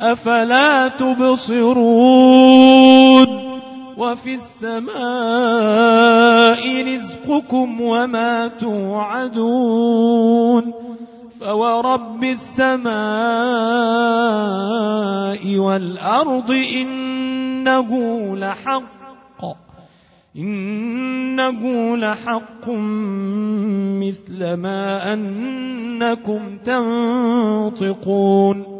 أفلا تبصرون وفي السماء رزقكم وما توعدون فورب السماء والأرض إنه لحق إنه لحق مثل ما أنكم تنطقون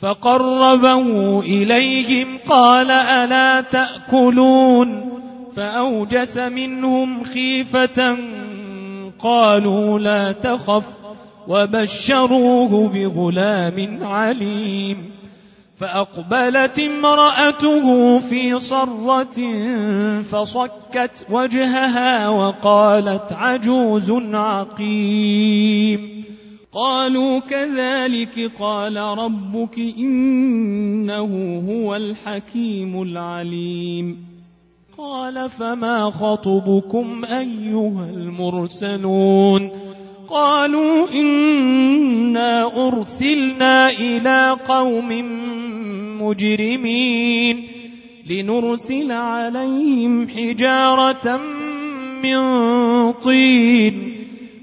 فقربه إليهم قال ألا تأكلون فأوجس منهم خيفة قالوا لا تخف وبشروه بغلام عليم فأقبلت امرأته في صرة فصكت وجهها وقالت عجوز عقيم قالوا كذلك قال ربك إنه هو الحكيم العليم. قال فما خطبكم أيها المرسلون؟ قالوا إنا أرسلنا إلى قوم مجرمين لنرسل عليهم حجارة من طين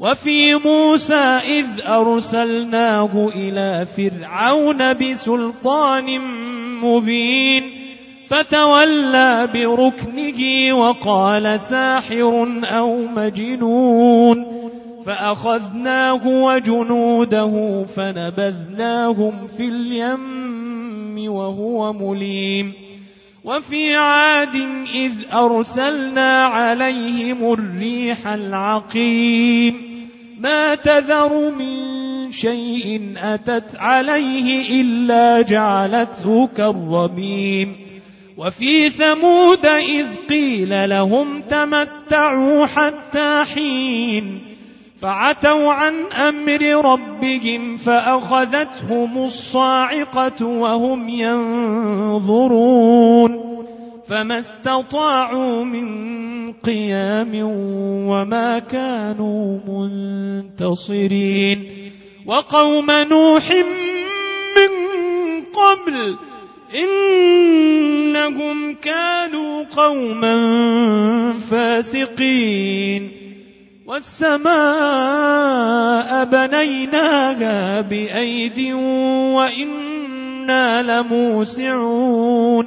وفي موسى إذ أرسلناه إلى فرعون بسلطان مبين فتولى بركنه وقال ساحر أو مجنون فأخذناه وجنوده فنبذناهم في اليم وهو مليم. وفي عاد إذ أرسلنا عليهم الريح العقيم. ما تذر من شيء أتت عليه إلا جعلته كالرميم. وفي ثمود إذ قيل لهم تمتعوا حتى حين فعتوا عن أمر ربهم فأخذتهم الصاعقة وهم ينظرون. فما استطاعوا من قيام وما كانوا منتصرين وقوم نوح من قبل إنهم كانوا قوما فاسقين والسماء بنيناها بأيد وإنا لموسعون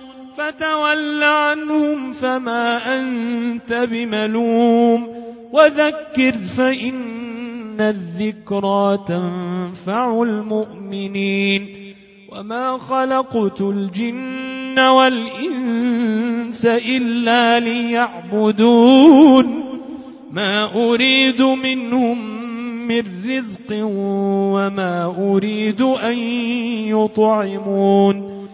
فتول عنهم فما أنت بملوم وذكر فإن الذكرى تنفع المؤمنين وما خلقت الجن والإنس إلا ليعبدون ما أريد منهم من رزق وما أريد أن يطعمون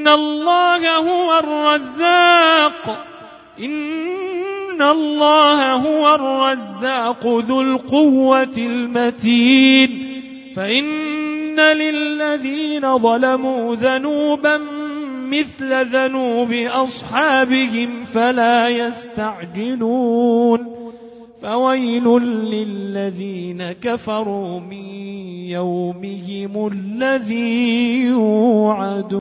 إن الله هو الرزاق. إن الله هو الرزاق ذو القوة المتين. فإن للذين ظلموا ذنوبا مثل ذنوب أصحابهم فلا يستعجلون. فويل للذين كفروا من يومهم الذي يوعدون.